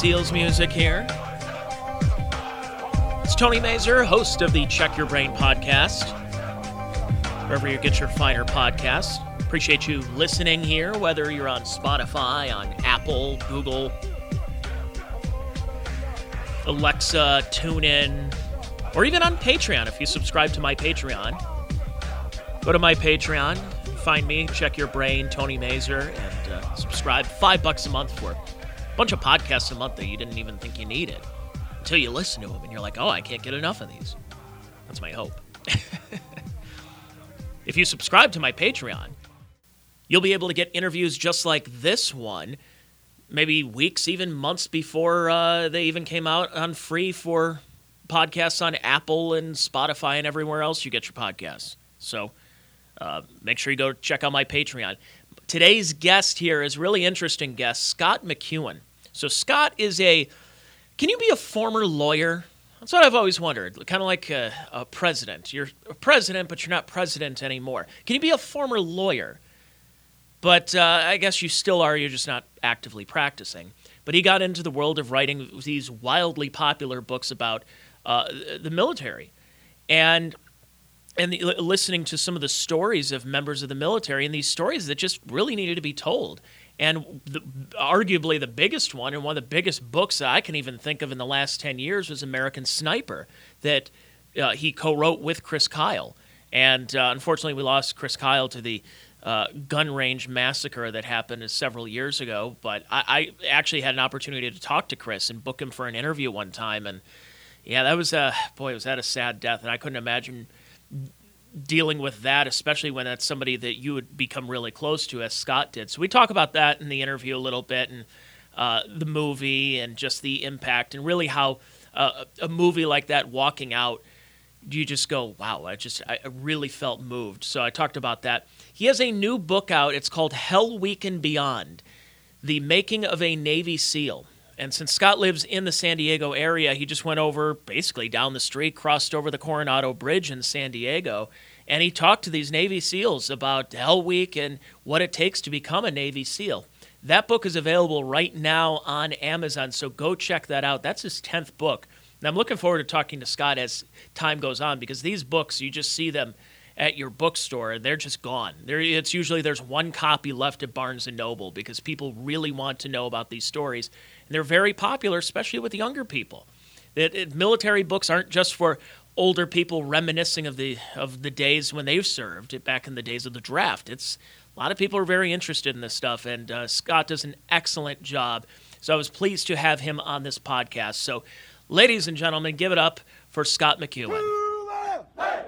SEALs music here. It's Tony Mazer, host of the Check Your Brain podcast. Wherever you get your finer podcasts. Appreciate you listening here, whether you're on Spotify, on Apple, Google, Alexa, TuneIn, or even on Patreon if you subscribe to my Patreon. Go to my Patreon, find me, check your brain, Tony Mazer, and uh, subscribe. Five bucks a month for bunch of podcasts a month that you didn't even think you needed until you listen to them and you're like, oh, I can't get enough of these. That's my hope. if you subscribe to my Patreon, you'll be able to get interviews just like this one, maybe weeks, even months before uh, they even came out on free for podcasts on Apple and Spotify and everywhere else you get your podcasts. So uh, make sure you go check out my Patreon. Today's guest here is really interesting guest, Scott McEwen. So Scott is a can you be a former lawyer? That's what I've always wondered. Kind of like a, a, president. You're a president, but you're not president anymore. Can you be a former lawyer? But uh, I guess you still are. You're just not actively practicing. But he got into the world of writing these wildly popular books about uh, the military, and and the, listening to some of the stories of members of the military and these stories that just really needed to be told. And the, arguably the biggest one and one of the biggest books that I can even think of in the last 10 years was American Sniper that uh, he co wrote with Chris Kyle. And uh, unfortunately, we lost Chris Kyle to the uh, gun range massacre that happened several years ago. But I, I, actually had an opportunity to talk to Chris and book him for an interview one time. And yeah, that was a boy, was that a sad death. And I couldn't imagine dealing with that, especially when that's somebody that you would become really close to, as Scott did. So we talk about that in the interview a little bit, and uh, the movie, and just the impact, and really how uh, a movie like that, walking out, you just go, wow! I just I really felt moved. So I talked about that. He has a new book out. It's called Hell Week and Beyond: The Making of a Navy SEAL. And since Scott lives in the San Diego area, he just went over basically down the street, crossed over the Coronado Bridge in San Diego, and he talked to these Navy SEALs about Hell Week and what it takes to become a Navy SEAL. That book is available right now on Amazon, so go check that out. That's his 10th book. And I'm looking forward to talking to Scott as time goes on because these books, you just see them at your bookstore and they're just gone. There, it's usually there's one copy left at Barnes and Noble because people really want to know about these stories and they're very popular, especially with younger people. That it, military books aren't just for older people reminiscing of the of the days when they've served back in the days of the draft. It's a lot of people are very interested in this stuff, and uh, Scott does an excellent job. So I was pleased to have him on this podcast. So, ladies and gentlemen, give it up for Scott McEwen. Fired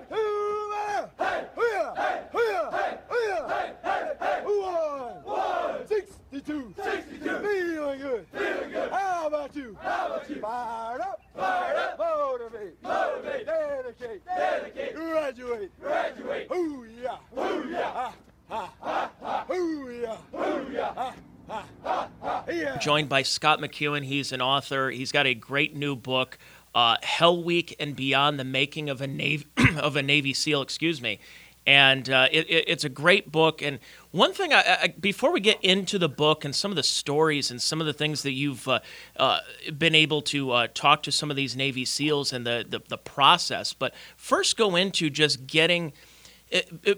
Joined by Scott McEwen. He's an author. He's got a great new book, uh, Hell Week and Beyond: The Making of a Navy of a Navy SEAL. Excuse me and uh, it, it, it's a great book. And one thing, I, I, before we get into the book and some of the stories and some of the things that you've uh, uh, been able to uh, talk to some of these Navy SEALs and the, the, the process, but first go into just getting –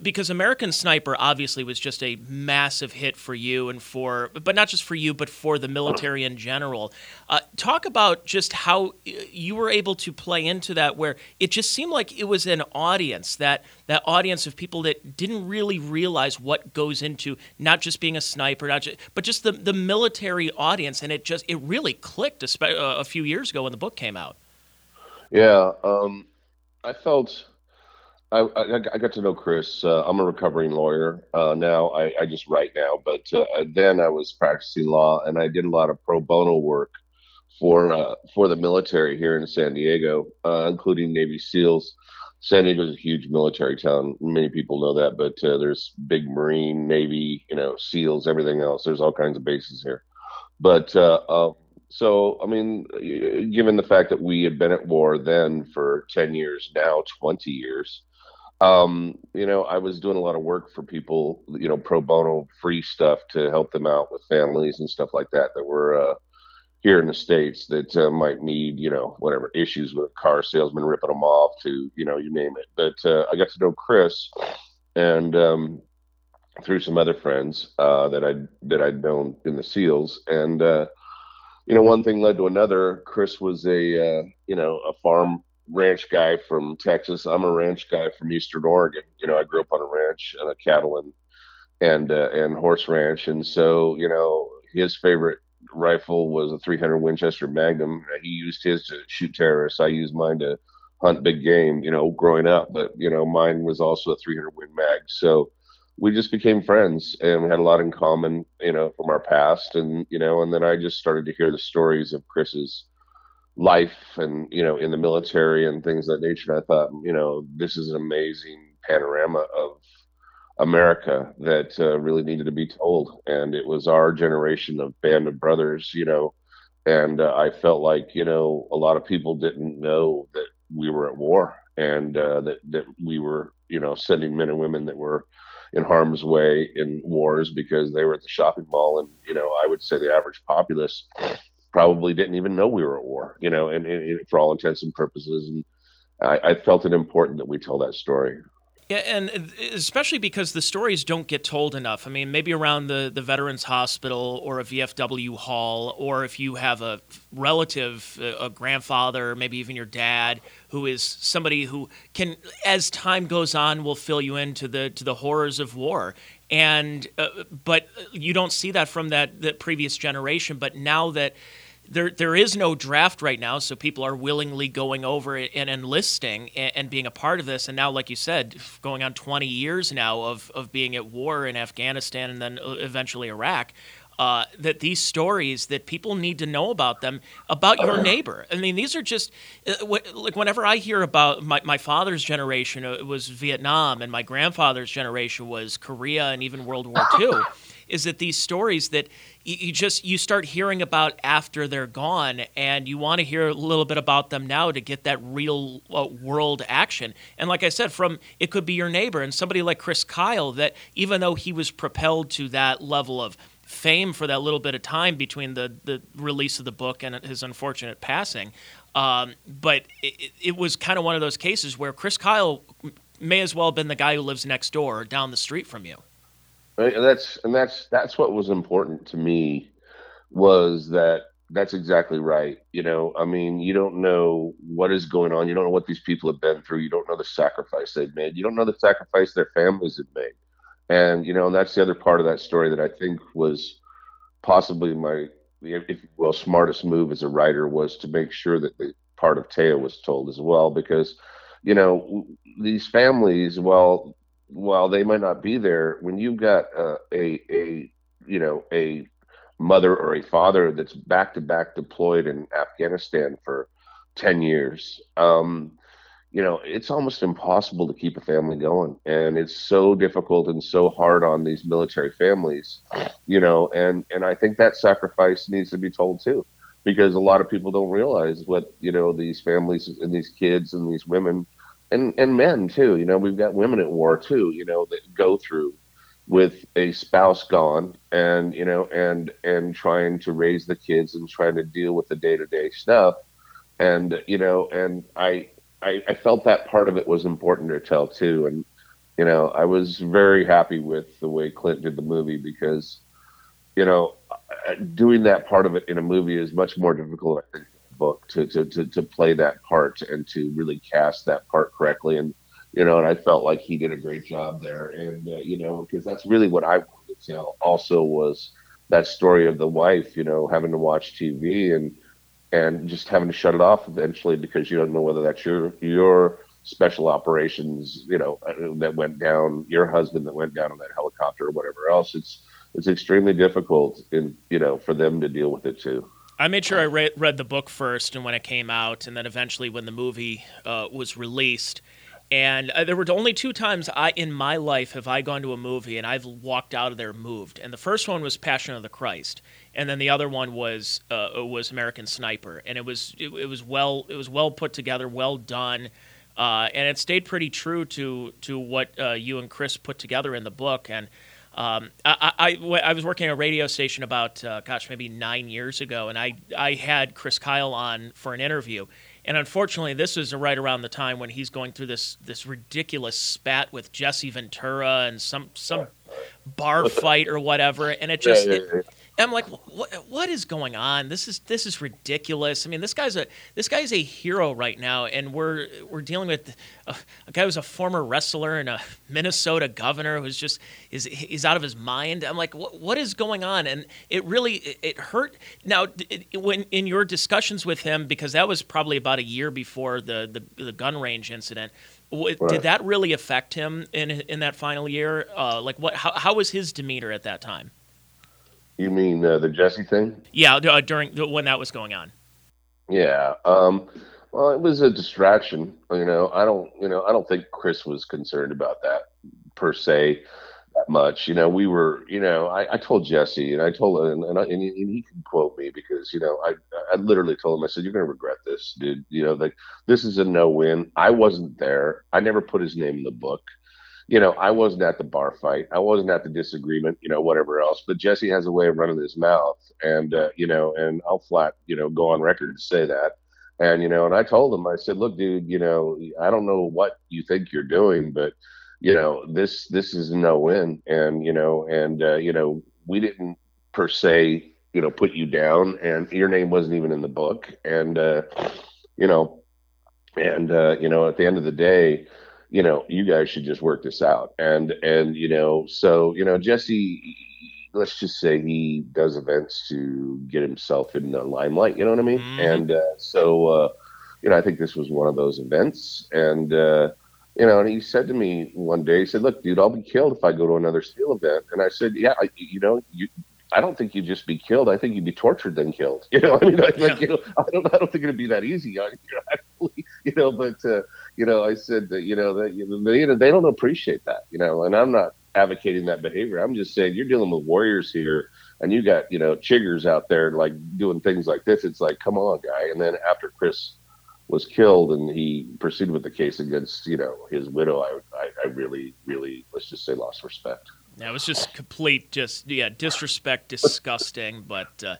because American Sniper obviously was just a massive hit for you and for, but not just for you, but for the military in general. Uh, talk about just how you were able to play into that, where it just seemed like it was an audience that that audience of people that didn't really realize what goes into not just being a sniper, not just, but just the the military audience, and it just it really clicked a, uh, a few years ago when the book came out. Yeah, um, I felt I, I, got to know Chris. Uh, I'm a recovering lawyer uh, now. I, I, just write now, but uh, then I was practicing law, and I did a lot of pro bono work for uh, for the military here in San Diego, uh, including Navy SEALs. San Diego is a huge military town. Many people know that, but uh, there's big Marine, Navy, you know, SEALs, everything else. There's all kinds of bases here. But um, so, I mean, given the fact that we had been at war then for 10 years, now 20 years, um, you know, I was doing a lot of work for people, you know, pro bono free stuff to help them out with families and stuff like that that were, uh, here in the states that uh, might need you know whatever issues with car salesman ripping them off to you know you name it. But uh, I got to know Chris, and um, through some other friends uh, that I that I'd known in the SEALs, and uh, you know one thing led to another. Chris was a uh, you know a farm ranch guy from Texas. I'm a ranch guy from Eastern Oregon. You know I grew up on a ranch and a cattle and and uh, and horse ranch, and so you know his favorite rifle was a 300 Winchester Magnum. He used his to shoot terrorists. I used mine to hunt big game. You know, growing up, but you know mine was also a 300 Win Mag. So we just became friends and we had a lot in common, you know, from our past. And, you know, and then I just started to hear the stories of Chris's life and, you know, in the military and things of that nature. And I thought, you know, this is an amazing panorama of America that uh, really needed to be told. And it was our generation of band of brothers, you know, and uh, I felt like, you know, a lot of people didn't know that we were at war and uh, that, that we were, you know, sending men and women that were, in harm's way in wars because they were at the shopping mall and you know i would say the average populace probably didn't even know we were at war you know and, and for all intents and purposes and I, I felt it important that we tell that story yeah, and especially because the stories don't get told enough. I mean, maybe around the, the Veterans Hospital or a VFW hall, or if you have a relative, a grandfather, maybe even your dad, who is somebody who can, as time goes on, will fill you into the to the horrors of war. And uh, but you don't see that from that that previous generation. But now that there there is no draft right now, so people are willingly going over and enlisting and, and, being a part of this. And now, like you said, going on 20 years now of of being at war in Afghanistan and then uh, eventually Iraq. Uh, that these stories that people need to know about them about your neighbor. I mean, these are just uh, like whenever I hear about my, my father's generation, uh, it was Vietnam, and my grandfather's generation was Korea and even World War II. is that these stories that you, you just you start hearing about after they're gone, and you want to hear a little bit about them now to get that real uh, world action. And like I said, from it could be your neighbor and somebody like Chris Kyle that even though he was propelled to that level of fame for that little bit of time between the, the release of the book and his unfortunate passing. Um, but it, it was kind of one of those cases where Chris Kyle may as well have been the guy who lives next door or down the street from you. Right? And that's and that's that's what was important to me was that that's exactly right. You know, I mean, you don't know what is going on. You don't know what these people have been through. You don't know the sacrifice they've made. You don't know the sacrifice their families have made. And you know, and that's the other part of that story that I think was possibly my, if you will, smartest move as a writer was to make sure that the part of Taya was told as well, because you know these families, well, while they might not be there, when you've got uh, a a you know a mother or a father that's back to back deployed in Afghanistan for ten years, um, you know it's almost impossible to keep a family going, and it's so difficult and so hard on these military families, you know, and and I think that sacrifice needs to be told too, because a lot of people don't realize what you know these families and these kids and these women and and men too. You know, we've got women at war too. You know, that go through with a spouse gone, and you know, and and trying to raise the kids and trying to deal with the day to day stuff. And you know, and I, I I felt that part of it was important to tell too. And you know, I was very happy with the way Clint did the movie because, you know, doing that part of it in a movie is much more difficult, book to, to, to, to play that part and to really cast that part correctly. And, you know, and I felt like he did a great job there. And, uh, you know, because that's really what I wanted to tell also was that story of the wife, you know, having to watch TV and, and just having to shut it off eventually because you don't know whether that's your, your special operations, you know, uh, that went down, your husband that went down on that helicopter or whatever else. It's, it's extremely difficult in, you know, for them to deal with it too. I made sure I re- read the book first, and when it came out, and then eventually when the movie uh, was released. And uh, there were only two times I, in my life, have I gone to a movie and I've walked out of there moved. And the first one was Passion of the Christ, and then the other one was uh, was American Sniper. And it was it, it, was well it was well put together, well done, uh, and it stayed pretty true to to what uh, you and Chris put together in the book. And Um, I, I, I, was working at a radio station about, uh, gosh, maybe nine years ago, and I, I had Chris Kyle on for an interview. And unfortunately, this was right around the time when he's going through this this ridiculous spat with Jesse Ventura and some some bar fight or whatever. And it just, yeah, yeah, yeah. It, I'm like, what, what is going on? This is this is ridiculous. I mean, this guy's a this guy's a hero right now, and we're we're dealing with a, a guy who's a former wrestler and a Minnesota governor who's just is he's out of his mind. I'm like, what, what is going on? And it really it, it hurt. Now, it, when in your discussions with him, because that was probably about a year before the the, the gun range incident. Right. Did that really affect him in in that final year? Uh, like, what? How, how was his demeanor at that time? You mean uh, the Jesse thing? Yeah, uh, during when that was going on. Yeah. Um, well, it was a distraction. You know, I don't. You know, I don't think Chris was concerned about that per se that much. You know, we were. You know, I, I told Jesse, and I told him, and, I, and, he, and he can quote me because you know, I I literally told him, I said, "You're gonna regret this, dude. You know, like this is a no win. I wasn't there. I never put his name in the book." You know, I wasn't at the bar fight. I wasn't at the disagreement, you know, whatever else. But Jesse has a way of running his mouth, and uh, you know, and I'll flat, you know, go on record to say that. And you know, and I told him, I said, look, dude, you know, I don't know what you think you're doing, but you know, this this is no win, and you know, and uh, you know, we didn't per se, you know, put you down, and your name wasn't even in the book, and uh, you know, and uh, you know, at the end of the day you know, you guys should just work this out. And and you know, so you know, Jesse, let's just say he does events to get himself in the limelight. You know what I mean? Mm-hmm. And uh, so, uh, you know, I think this was one of those events. And uh, you know, and he said to me one day, he said, "Look, dude, I'll be killed if I go to another steel event." And I said, "Yeah, I, you know, you." I don't think you'd just be killed. I think you'd be tortured then killed. You know, I mean, like, yeah. you know, I don't, I don't think it'd be that easy on you, actually. You know, but uh, you know, I said that, you know, that you know, they, don't appreciate that, you know, and I'm not advocating that behavior. I'm just saying you're dealing with warriors here and you got, you know, chiggers out there like doing things like this. It's like, come on, guy. And then after Chris was killed and he proceeded with the case against, you know, his widow, I, I, I really, really, let's just say lost respect. Yeah, it was just complete, just, yeah, disrespect, disgusting. but, uh,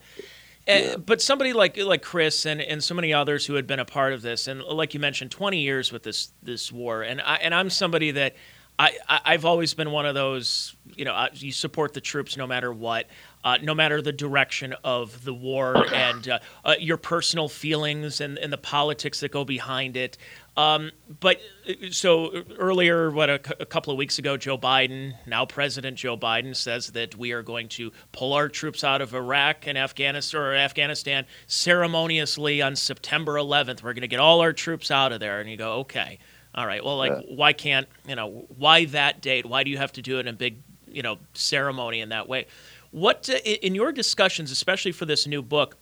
yeah. but somebody like like Chris and, and so many others who had been a part of this, and like you mentioned, 20 years with this this war, and I and I'm somebody that I, I have always been one of those you know you support the troops no matter what, uh, no matter the direction of the war and uh, uh, your personal feelings and, and the politics that go behind it. Um, but uh, so earlier, what a, a, couple of weeks ago, Joe Biden, now President Joe Biden, says that we are going to pull our troops out of Iraq and Afghanistan or Afghanistan ceremoniously on September 11th. We're going to get all our troops out of there, and you go, okay, all right. Well, like, yeah. why can't you know why that date? Why do you have to do it in a big you know ceremony in that way? What uh, in your discussions, especially for this new book?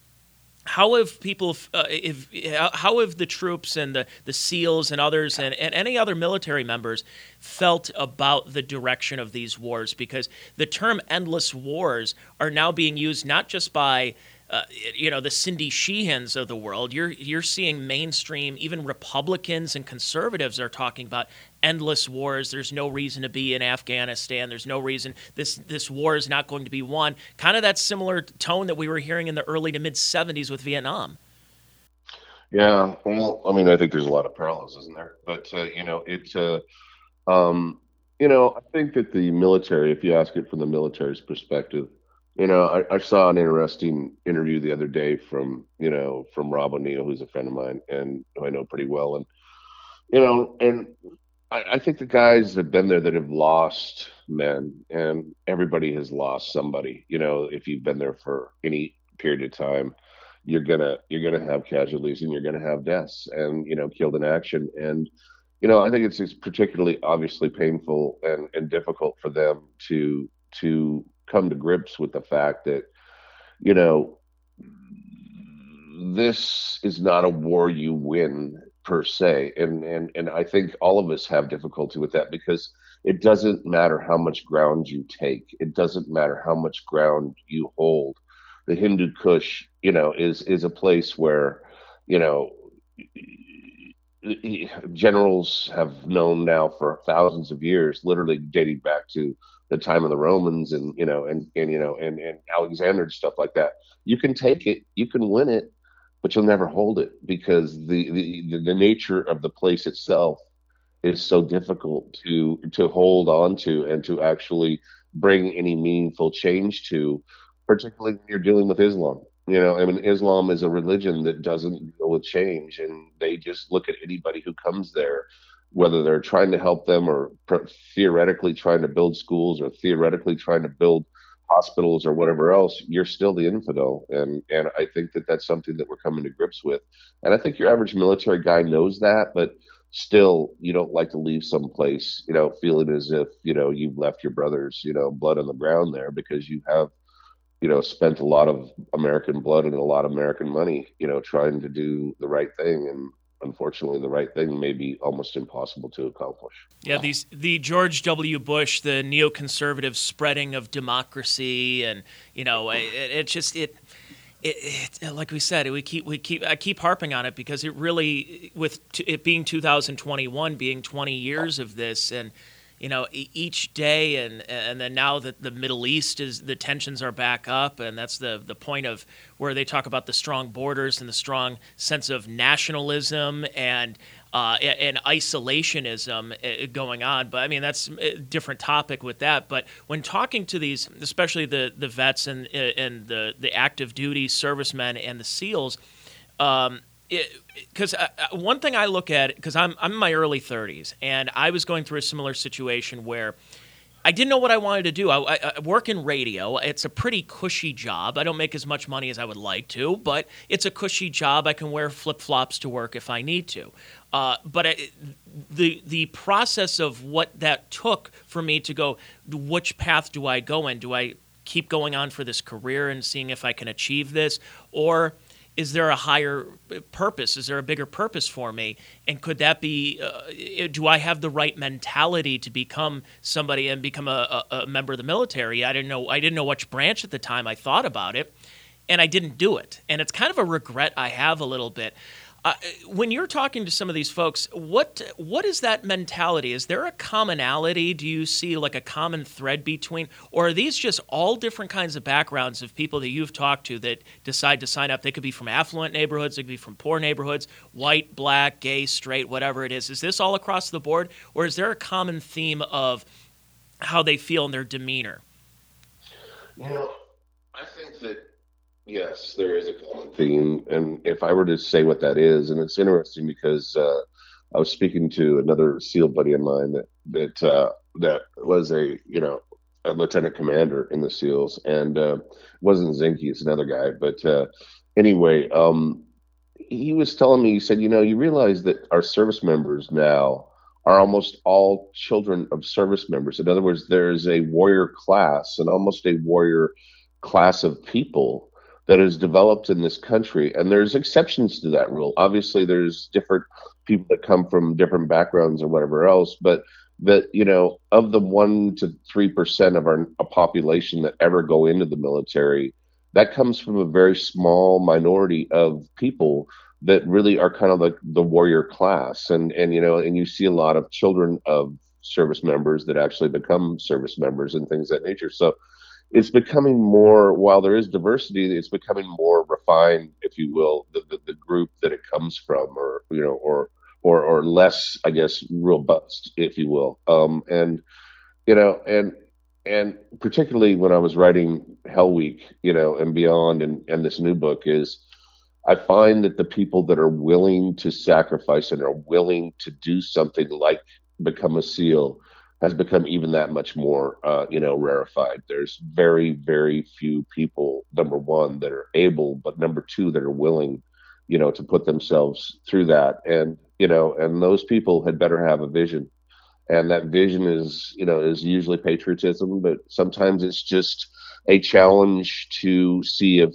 How have people, uh, if, how have the troops and the, the SEALs and others and, and any other military members felt about the direction of these wars? Because the term endless wars are now being used not just by uh, you know the Cindy Sheehans of the world. You're you're seeing mainstream, even Republicans and conservatives are talking about endless wars. There's no reason to be in Afghanistan. There's no reason this this war is not going to be won. Kind of that similar tone that we were hearing in the early to mid '70s with Vietnam. Yeah, well, I mean, I think there's a lot of parallels, isn't there? But uh, you know, it's uh, um, you know, I think that the military, if you ask it from the military's perspective you know, I, I, saw an interesting interview the other day from, you know, from Rob O'Neill, who's a friend of mine and who I know pretty well. And, you know, and I, I think the guys that have been there that have lost men and everybody has lost somebody. You know, if you've been there for any period of time, you're gonna you're gonna have casualties and you're gonna have deaths and you know killed in action and you know I think it's, it's particularly obviously painful and, and difficult for them to to come to grips with the fact that, you know, this is not a war you win per se. And and and I think all of us have difficulty with that because it doesn't matter how much ground you take. It doesn't matter how much ground you hold. The Hindu Kush, you know, is is a place where, you know, generals have known now for thousands of years, literally dating back to the time of the Romans and you know and and you know and and Alexander and stuff like that. You can take it, you can win it, but you'll never hold it because the the the nature of the place itself is so difficult to to hold on to and to actually bring any meaningful change to, particularly when you're dealing with Islam. You know, I mean, Islam is a religion that doesn't deal with change, and they just look at anybody who comes there whether they're trying to help them or theoretically trying to build schools or theoretically trying to build hospitals or whatever else, you're still the infidel. And and I think that that's something that we're coming to grips with. And I think your average military guy knows that, but still, you don't like to leave some place, you know, feeling as if you know you've left your brothers, you know, blood on the ground there because you have. You know, spent a lot of American blood and a lot of American money, you know, trying to do the right thing, and unfortunately, the right thing may be almost impossible to accomplish. Yeah, these the George W. Bush, the neoconservative spreading of democracy, and you know, it, it just it, it, it, like we said, we keep we keep I keep harping on it because it really, with it being 2021, being 20 years of this, and you know each day and and then now that the Middle East is the tensions are back up and that's the the point of where they talk about the strong borders and the strong sense of nationalism and uh, and isolationism uh, going on. But I mean, that's a different topic with that. But when talking to these, especially the, the vets and, uh, and the, the active duty servicemen and the SEALs, um, because uh, uh, one thing I look at because I'm I'm in my early 30s and I was going through a similar situation where I didn't know what I wanted to do. I, I, I, work in radio. It's a pretty cushy job. I don't make as much money as I would like to, but it's a cushy job. I can wear flip flops to work if I need to. Uh, but I, the the process of what that took for me to go, which path do I go in? Do I keep going on for this career and seeing if I can achieve this, or is there a higher purpose? Is there a bigger purpose for me? And could that be? Uh, do I have the right mentality to become somebody and become a, a, a, member of the military? I didn't know. I didn't know which branch at the time. I thought about it, and I didn't do it. And it's kind of a regret I have a little bit. Uh, when you're talking to some of these folks, what what is that mentality? Is there a commonality? Do you see like a common thread between, or are these just all different kinds of backgrounds of people that you've talked to that decide to sign up? They could be from affluent neighborhoods, they could be from poor neighborhoods, white, black, gay, straight, whatever it is. Is this all across the board, or is there a common theme of how they feel in their demeanor? You know, I think that Yes, there is a common theme, and if I were to say what that is, and it's interesting because uh, I was speaking to another SEAL buddy of mine that that uh, that was a you know a lieutenant commander in the SEALs, and uh, wasn't Zinke, it's another guy, but uh, anyway, um, he was telling me, he said, you know, you realize that our service members now are almost all children of service members. In other words, there's a warrior class and almost a warrior class of people that is developed in this country. And there's exceptions to that rule. Obviously, there's different people that come from different backgrounds or whatever else, but that you know of the one to three percent of our population that ever go into the military that comes from a very small minority of people that really are kind of like the warrior class and and you know and you see a lot of children of service members that actually become service members and things of that nature so it's becoming more while there is diversity it's becoming more refined if you will the, the, the, group that it comes from or you know or or or less i guess robust if you will. Um and you know and and particularly when i was writing hell week you know and beyond and and this new book is i find that the people that are willing to sacrifice and are willing to do something like become a seal has become even that much more, uh, you know, rarefied. There's very, very few people, number one, that are able, but number two, that are willing, you know, to put themselves through that. And, you know, and those people had better have a vision. And that vision is, you know, is usually patriotism, but sometimes it's just a challenge to see if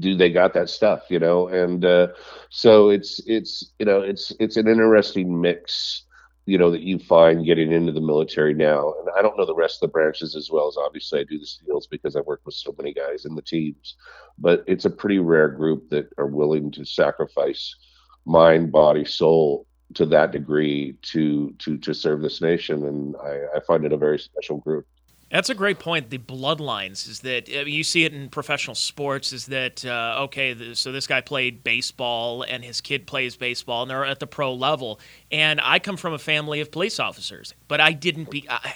do they got that stuff, you know? And uh, so it's, it's, you know, it's, it's an interesting mix you know that you find getting into the military now. And i don't know the rest of the branches as well as obviously i do the seals because i work with so many guys in the teams. But it's a pretty rare group that are willing to sacrifice mind body soul to that degree to to to serve this nation. And i, I find it a very special group That's a great point. The bloodlines is that I mean, you see it in professional sports. Is that uh, okay? The, so this guy played baseball, and his kid plays baseball, and they're at the pro level. And I come from a family of police officers, but I didn't be. I,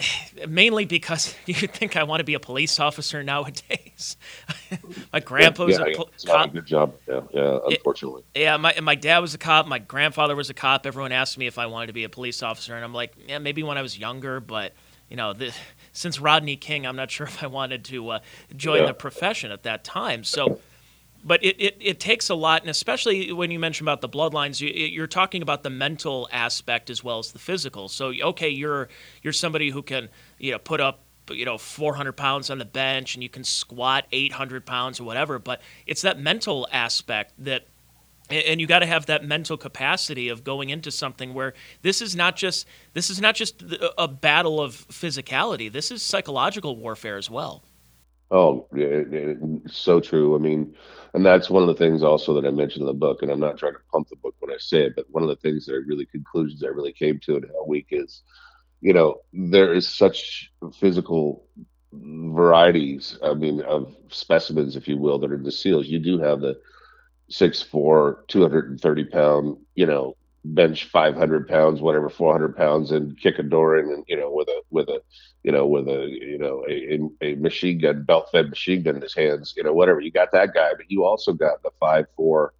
mainly because you think I want to be a police officer nowadays. my grandpa was yeah, a it's not a good job. Yeah, yeah. Unfortunately, Yeah, my my dad was a cop. My grandfather was a cop. Everyone asked me if I wanted to be a police officer, and I'm like, yeah, maybe when I was younger, but you know, the, since Rodney King, I'm not sure if I wanted to uh, join Yeah. the profession at that time. So. But it, it, it takes a lot, and especially when you mention about the bloodlines, you, you're talking about the mental aspect as well as the physical. So, okay, you're you're somebody who can you know put up you know 400 pounds on the bench and you can squat 800 pounds or whatever, but it's that mental aspect that and you got to have that mental capacity of going into something where this is not just this is not just a a battle of physicality. This is psychological warfare as well. Oh, so true. I mean, and that's one of the things also that I mentioned in the book, and I'm not trying to pump the book when I say it, but one of the things that I really conclusions I really came to in Hell Week is, you know, there is such physical varieties, I mean, of specimens, if you will, that are the SEALs. You do have the six four, 230 pound, you know, bench 500 pounds, whatever, 400 pounds, and kick a door in, and you know, with a with a, you know, with a you know a, a a machine gun, belt fed machine gun in his hands, you know, whatever. You got that guy, but you also got the five four,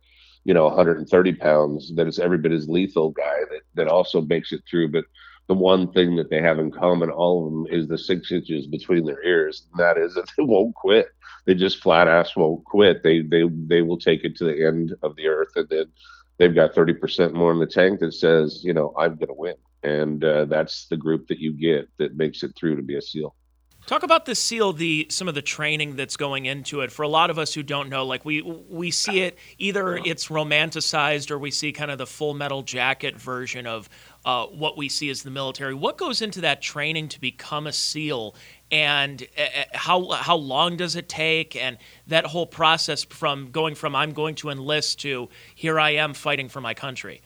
you know, 130 pounds that is every bit as lethal guy that that also makes it through, but. The one thing that they have in common, all of them, is the six inches between their ears. And that is that they won't quit they just flat ass won't quit. They they they will take it to the end of the earth, and then they've got thirty percent more in the tank that says, you know, I'm going to win, and uh, that's the group that you get that makes it through to be a SEAL. Talk about the seal, the some of the training that's going into it. For a lot of us who don't know, like we we see it either it's romanticized or we see kind of the full metal jacket version of uh, what we see as the military. What goes into that training to become a SEAL, and uh, how how long does it take, and that whole process from going from I'm going to enlist to here I am fighting for my country.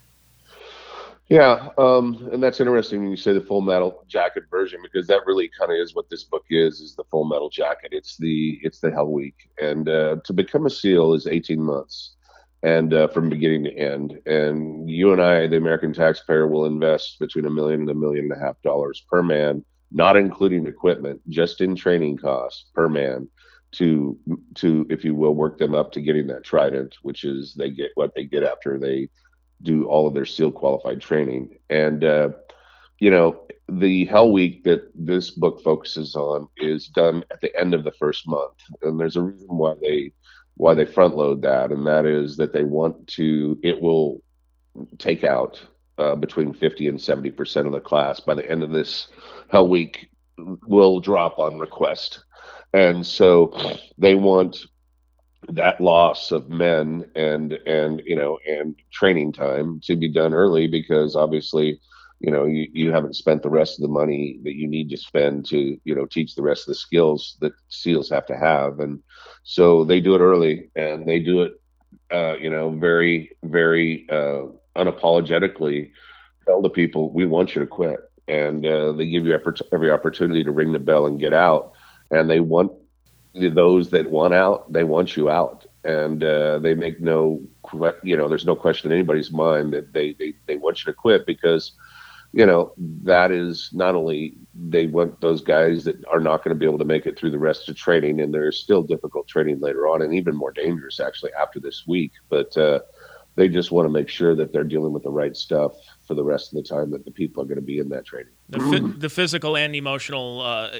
Yeah, um, and that's interesting when you say the full metal jacket version because that really kind of is what this book is: is the full metal jacket. It's the it's the Hell Week, and uh, to become a SEAL is 18 months, and uh, from beginning to end. And you and I, the American taxpayer, will invest between a million and a million and a half dollars per man, not including equipment, just in training costs per man, to to if you will work them up to getting that trident, which is they get what they get after they do all of their SEAL qualified training. And, uh, you know, the Hell Week that this book focuses on is done at the end of the first month. And there's a reason why they why they front load that, and that is that they want to it will take out uh, between 50 and 70 percent of the class by the end of this Hell Week will drop on request. And so they want that loss of men and and you know and training time to be done early because obviously you know you, you haven't spent the rest of the money that you need to spend to you know teach the rest of the skills that seals have to have and so they do it early and they do it uh, you know very very uh, unapologetically tell the people we want you to quit. And uh, they give you every, opportunity to ring the bell and get out. And they want those that want out, they want you out, and uh, they make no, you know, there's no question in anybody's mind that they, they they want you to quit because, you know, that is not only they want those guys that are not going to be able to make it through the rest of training, and there's still difficult training later on, and even more dangerous actually after this week, but uh, they just want to make sure that they're dealing with the right stuff for the rest of the time that the people are going to be in that training. the, phy- the physical and emotional uh,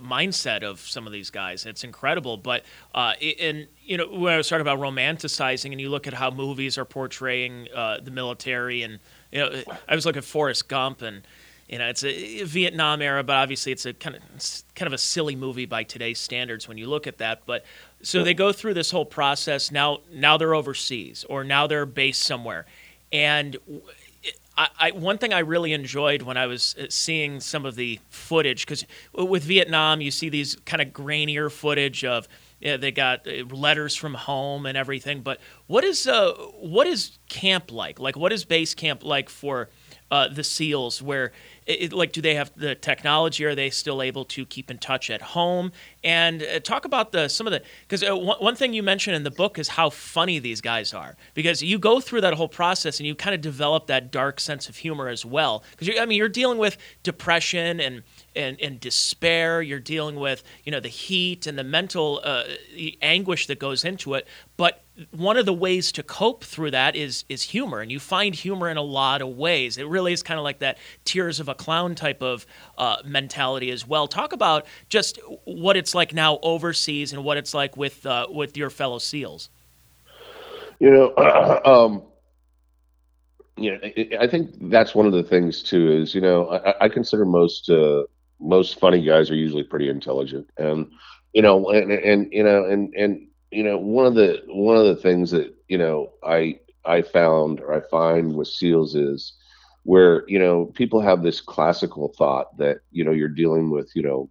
mindset of some of these guys. It's incredible. But uh, and you know when I was talking about romanticizing, and you look at how movies are portraying uh, the military, and you know I was looking at Forrest Gump, and you know it's a Vietnam era, but obviously it's a kind of it's kind of a silly movie by today's standards when you look at that. But so they go through this whole process. Now now they're overseas, or now they're based somewhere, and I, I, one thing I really enjoyed when I was uh, seeing some of the footage, because with Vietnam, you see these kind of grainier footage of yeah, they got uh, letters from home and everything. But what is uh, what is camp like? Like, what is base camp like for uh, the SEALs? Where, it, like, do they have the technology? Are they still able to keep in touch at home? And uh, talk about the some of the because uh, one, one thing you mentioned in the book is how funny these guys are. Because you go through that whole process and you kind of develop that dark sense of humor as well. Because I mean, you're dealing with depression and and, and despair. You're dealing with you know the heat and the mental uh, anguish that goes into it. But one of the ways to cope through that is is humor, and you find humor in a lot of ways. It really is kind of like that tears of a clown type of uh, mentality as well. Talk about just what it's like now overseas and what it's like with uh, with your fellow SEALs. You know, um, you know, I think that's one of the things too. Is you know, I, I consider most uh, most funny guys are usually pretty intelligent, and you know, and, and you know, and and you know, one of the one of the things that you know I I found or I find with seals is where you know people have this classical thought that you know you're dealing with you know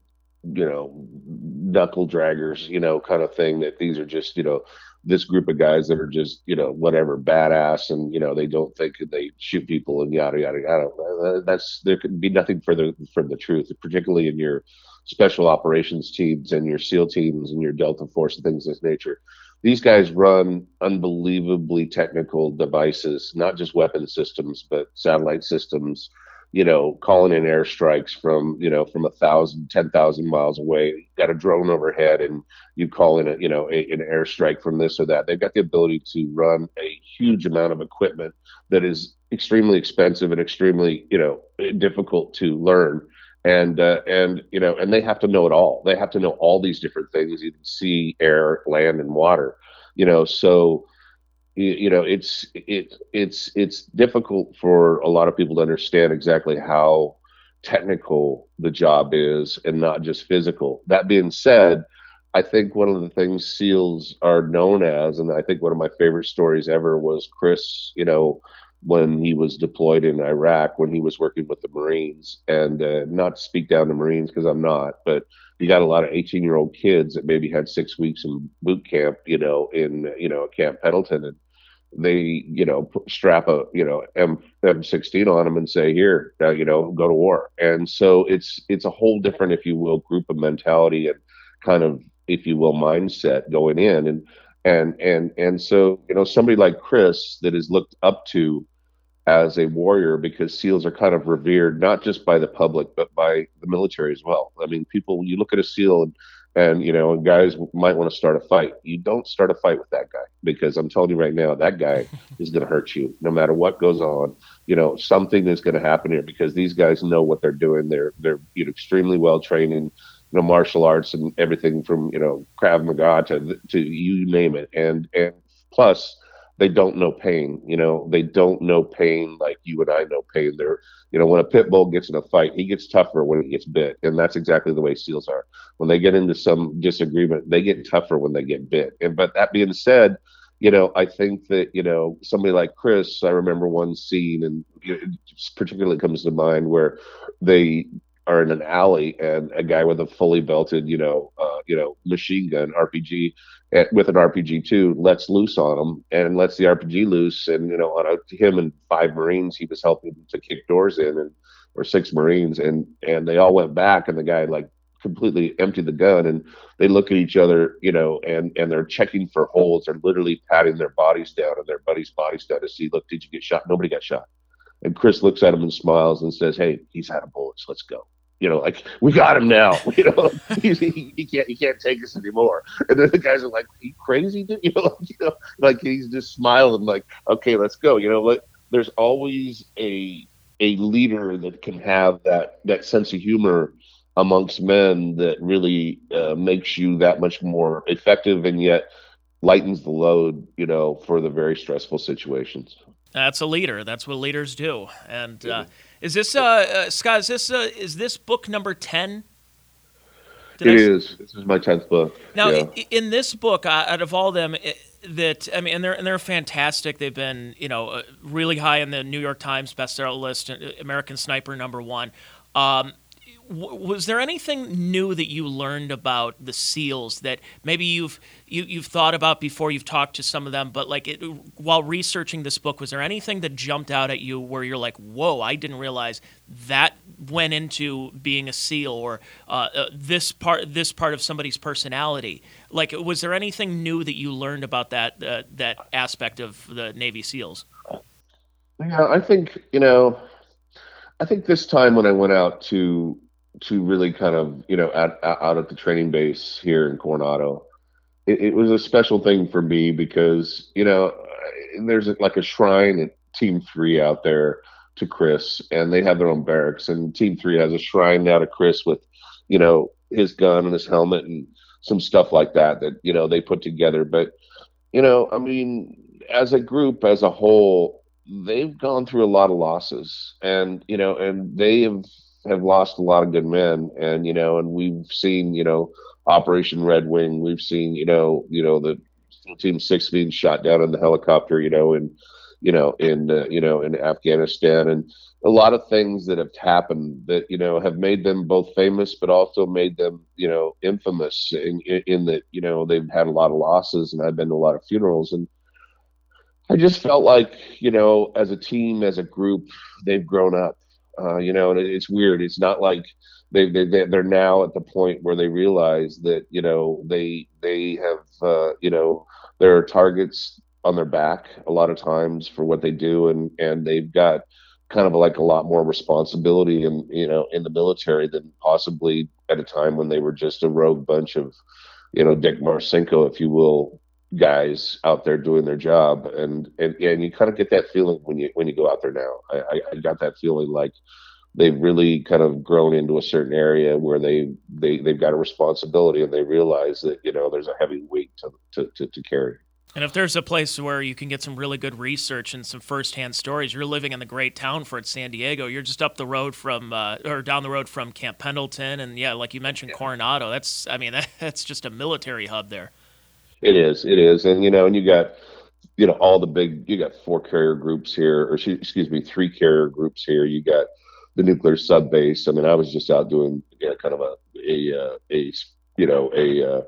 you know knuckle draggers you know kind of thing that these are just you know this group of guys that are just you know whatever badass and you know they don't think they shoot people and yada yada yada that's there could be nothing further from the truth particularly in your special operations teams and your seal teams and your delta force and things of this nature these guys run unbelievably technical devices not just weapon systems but satellite systems you know, calling in airstrikes from, you know, from a thousand, ten thousand miles away. got a drone overhead, and you call in a, you know, a, an airstrike from this or that. They've got the ability to run a huge amount of equipment that is extremely expensive and extremely, you know, difficult to learn. And uh, and you know, and they have to know it all. They have to know all these different things: sea, air, land, and water. You know, so you, know it's it it's it's difficult for a lot of people to understand exactly how technical the job is and not just physical that being said i think one of the things seals are known as and i think one of my favorite stories ever was chris you know when he was deployed in iraq when he was working with the marines. And uh, not to speak down to marines because i'm not but you got a lot of 18 year old kids that maybe had six weeks in boot camp you know in you know camp pendleton. And they you know strap a you know M M16 on them and say here uh, you know go to war. And so it's it's a whole different if you will group of mentality and kind of if you will mindset going in. And and and and so you know somebody like Chris that is looked up to as a warrior because SEALs are kind of revered not just by the public but by the military as well. I mean, people you look at a SEAL and and you know, guys might want to start a fight. You don't start a fight with that guy because I'm telling you right now, that guy is going to hurt you no matter what goes on. You know, something is going to happen here because these guys know what they're doing. They're they're you know extremely well trained in you know martial arts and everything from you know Krav Maga to to you name it. And and plus they don't know pain. You know, they don't know pain like you and I know pain. They're, you know, when a pit bull gets in a fight, he gets tougher when he gets bit, and that's exactly the way seals are. When they get into some disagreement, they get tougher when they get bit. And but that being said, you know, I think that you know somebody like Chris. I remember one scene, and it particularly comes to mind where they are in an alley and a guy with a fully belted, you know, uh, you know, machine gun RPG at, with an RPG too lets loose on him and lets the RPG loose, and you know, on a, him and five Marines he was helping to kick doors in, and or six Marines, and and they all went back, and the guy like completely emptied the gun, and they look at each other, you know, and and they're checking for holes. They're literally patting their bodies down and their buddies' bodies down to see, look, did you get shot? Nobody got shot. And Chris looks at him and smiles and says, "Hey, he's out of bullets. Let's go." You know, like we got him now. You know, he, he, can't he can't take us anymore. And then the guys are like, "Are you crazy, dude?" You know, like, you know, like he's just smiling, like, "Okay, let's go." You know, like there's always a a leader that can have that that sense of humor amongst men that really uh, makes you that much more effective, and yet lightens the load. You know, for the very stressful situations. That's a leader. That's what leaders do, and. Uh, is this uh, uh Scott? Is this uh, is this book number ten? It I... is. This is my tenth book. Now, yeah. in, in, this book, uh, out of all them, it, that I mean, and they're and they're fantastic. They've been you know uh, really high in the New York Times bestseller list, uh, American Sniper number one. Um, was there anything new that you learned about the seals that maybe you've you, you've thought about before you've talked to some of them but like it, while researching this book was there anything that jumped out at you where you're like whoa i didn't realize that went into being a seal or uh, uh, this part this part of somebody's personality? Like was there anything new that you learned about that uh, that aspect of the navy seals? Yeah i think you know i think this time when i went out to to really kind of you know at, out at the training base here in Coronado. It, it, was a special thing for me because you know uh, there's like a shrine at Team Three out there to Chris, and they have their own barracks, and Team Three has a shrine now to Chris with you know his gun and his helmet and some stuff like that that you know they put together. But you know, I mean, as a group, as a whole, they've gone through a lot of losses, and you know, and they have have lost a lot of good men, and you know, and we've seen you know Operation Red Wing. We've seen you know you know the Team Six being shot down in the helicopter. You know, in you know in uh, you know in Afghanistan, and a lot of things that have happened that you know have made them both famous, but also made them you know infamous in, in, in that you know they've had a lot of losses, and I've been to a lot of funerals and. I just felt like, you know, as a team, as a group, they've grown up uh, you know, and it's weird. It's not like they, they they're now at the point where they realize that you know they they have uh, you know there are targets on their back a lot of times for what they do, and and they've got kind of like a lot more responsibility and you know in the military than possibly at a time when they were just a rogue bunch of you know Dick Marcinko, if you will, guys out there doing their job and and, and you kind of get that feeling when you when you go out there now I, I got that feeling like they've really kind of grown into a certain area where they they they've got a responsibility and they realize that you know there's a heavy weight to to, to, to carry and if there's a place where you can get some really good research and some firsthand stories, you're living in the great town for it, San Diego. You're just up the road from, uh, or down the road from Camp Pendleton, and yeah, like you mentioned, yeah. Coronado. That's, I mean, that, that's just a military hub there. It is. It is. And you know, and you got you know all the big. You got four carrier groups here, or excuse me, three carrier groups here. You got the nuclear sub base. I mean, I was just out doing kind of a a uh, a you know a uh,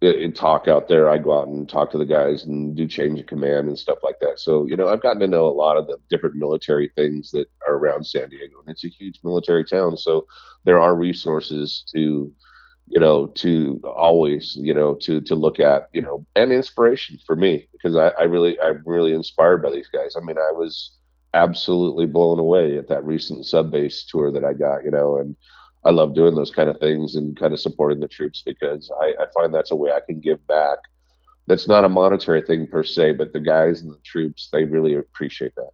in talk out there. I go out and talk to the guys and do change of command and stuff like that. So, you know, I've gotten to know a lot of the different military things that are around San Diego. And it's a huge military town. So there are resources to, you know, to always, you know, to to look at, you know, and inspiration for me because I, I really I'm really inspired by these guys. I mean, I was absolutely blown away at that recent sub base tour that I got, you know, and I love doing those kind of things and kind of supporting the troops because I, I find that's a way I can give back. That's not a monetary thing per se, but the guys and the troops, they really appreciate that.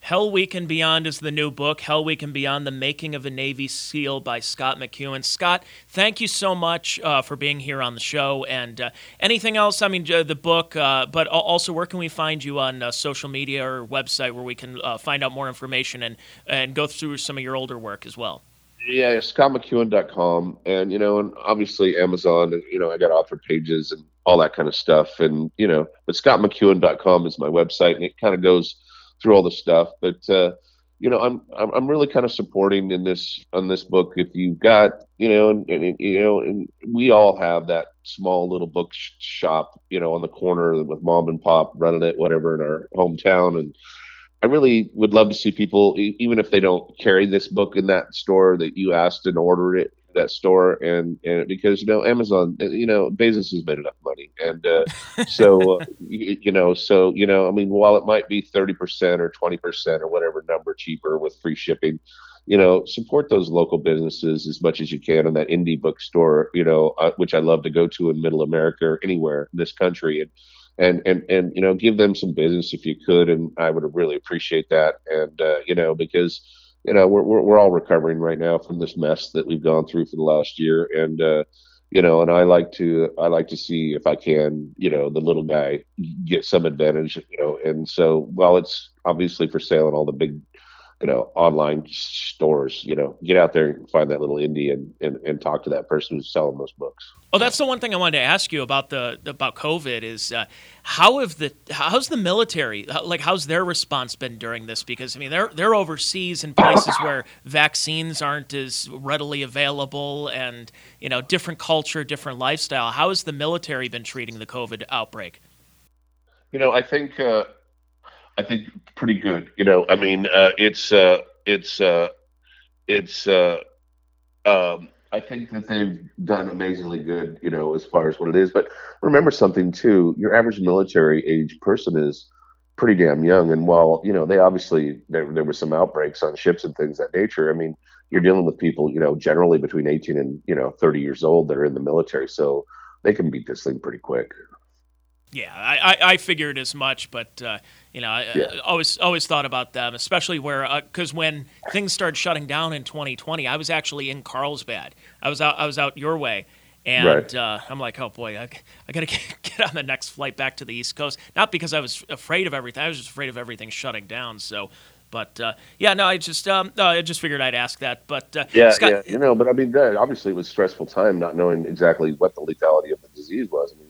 Hell Week and Beyond is the new book. Hell Week and Beyond: The Making of a Navy SEAL by Scott McEwen. Scott, thank you so much uh, for being here on the show. And uh, anything else? I mean, uh, the book, uh, but also where can we find you on uh, social media or website where we can uh, find out more information and and go through some of your older work as well? Yeah, scottmcewen.com, and you know, and obviously Amazon. You know, I got author pages and all that kind of stuff, and you know, but scottmcewen.com is my website, and it kind of goes through all the stuff. But uh, you know, I'm, I'm really kind of supporting in this on this book. If you've got you know, and, and you know, and we all have that small little book shop, you know, on the corner with mom and pop running it, whatever, in our hometown, and I really would love to see people, even if they don't carry this book in that store, that you asked and ordered it that store and and because you know Amazon uh, you know Bezos has made enough money and uh, so uh, you, you, know so you know I mean while it might be 30% or 20% or whatever number cheaper with free shipping you know support those local businesses as much as you can in that indie bookstore you know uh, which I love to go to in middle America or anywhere in this country. And and and and you know give them some business if you could and I would really appreciate that. And uh, you know because you know we're, we're, we're all recovering right now from this mess that we've gone through for the last year. And uh, you know and i like to i like to see if i can you know the little guy get some advantage you know. And so while it's obviously for sale and all the big you know, online stores. You know, get out there and find that little indie and, and, and talk to that person who's selling those books. Oh, that's the one thing I wanted to ask you about the about COVID is uh, how have the how's the military like how's their response been during this? Because I mean they're they're overseas in places where vaccines aren't as readily available and you know different culture, different lifestyle. How has the military been treating the COVID outbreak? You know, I think uh, I think pretty good. You know, I mean, uh, it's uh, it's uh, it's. Uh, um, I think that they've done amazingly good. You know, as far as what it is. But remember something too: your average military age person is pretty damn young. And while you know they obviously there there were some outbreaks on ships and things that nature. I mean, you're dealing with people you know generally between 18 and you know 30 years old that are in the military, so they can beat this thing pretty quick. Yeah, I, I, I figured as much, but uh, you know, I, yeah. I always always thought about them, especially where because uh, when things started shutting down in 2020, I was actually in Carlsbad. I was out I was out your way, and right. uh, I'm like, oh boy, I, I got to get on the next flight back to the East Coast. Not because I was afraid of everything, I was just afraid of everything shutting down. So. But uh, yeah, no, I just um, no, I just figured I'd ask that. But uh, yeah, Scott, yeah, you know, but I mean, that obviously it was stressful time not knowing exactly what the lethality of the disease was. I mean, you got a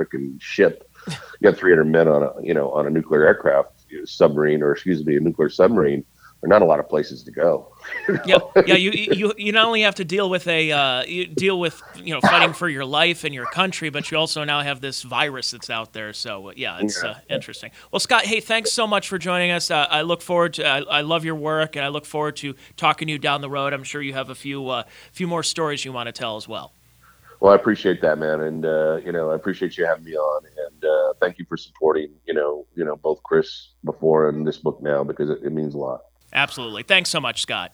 freaking ship you got 300 men on a you know on a nuclear aircraft you know, submarine or excuse me a nuclear submarine there are not a lot of places to go. yeah, yeah. You, you you not only have to deal with a uh, you deal with you know fighting for your life and your country, but you also now have this virus that's out there. So yeah, it's yeah. Uh, interesting. Well, Scott, hey, thanks so much for joining us. Uh, I look forward to I, I, love your work, and I look forward to talking to you down the road. I'm sure you have a few uh, few more stories you want to tell as well. Well, I appreciate that, man, and uh, you know, I appreciate you having me on, and uh, thank you for supporting, you know, you know, both Chris before and this book now because it, it means a lot. Absolutely. Thanks so much, Scott.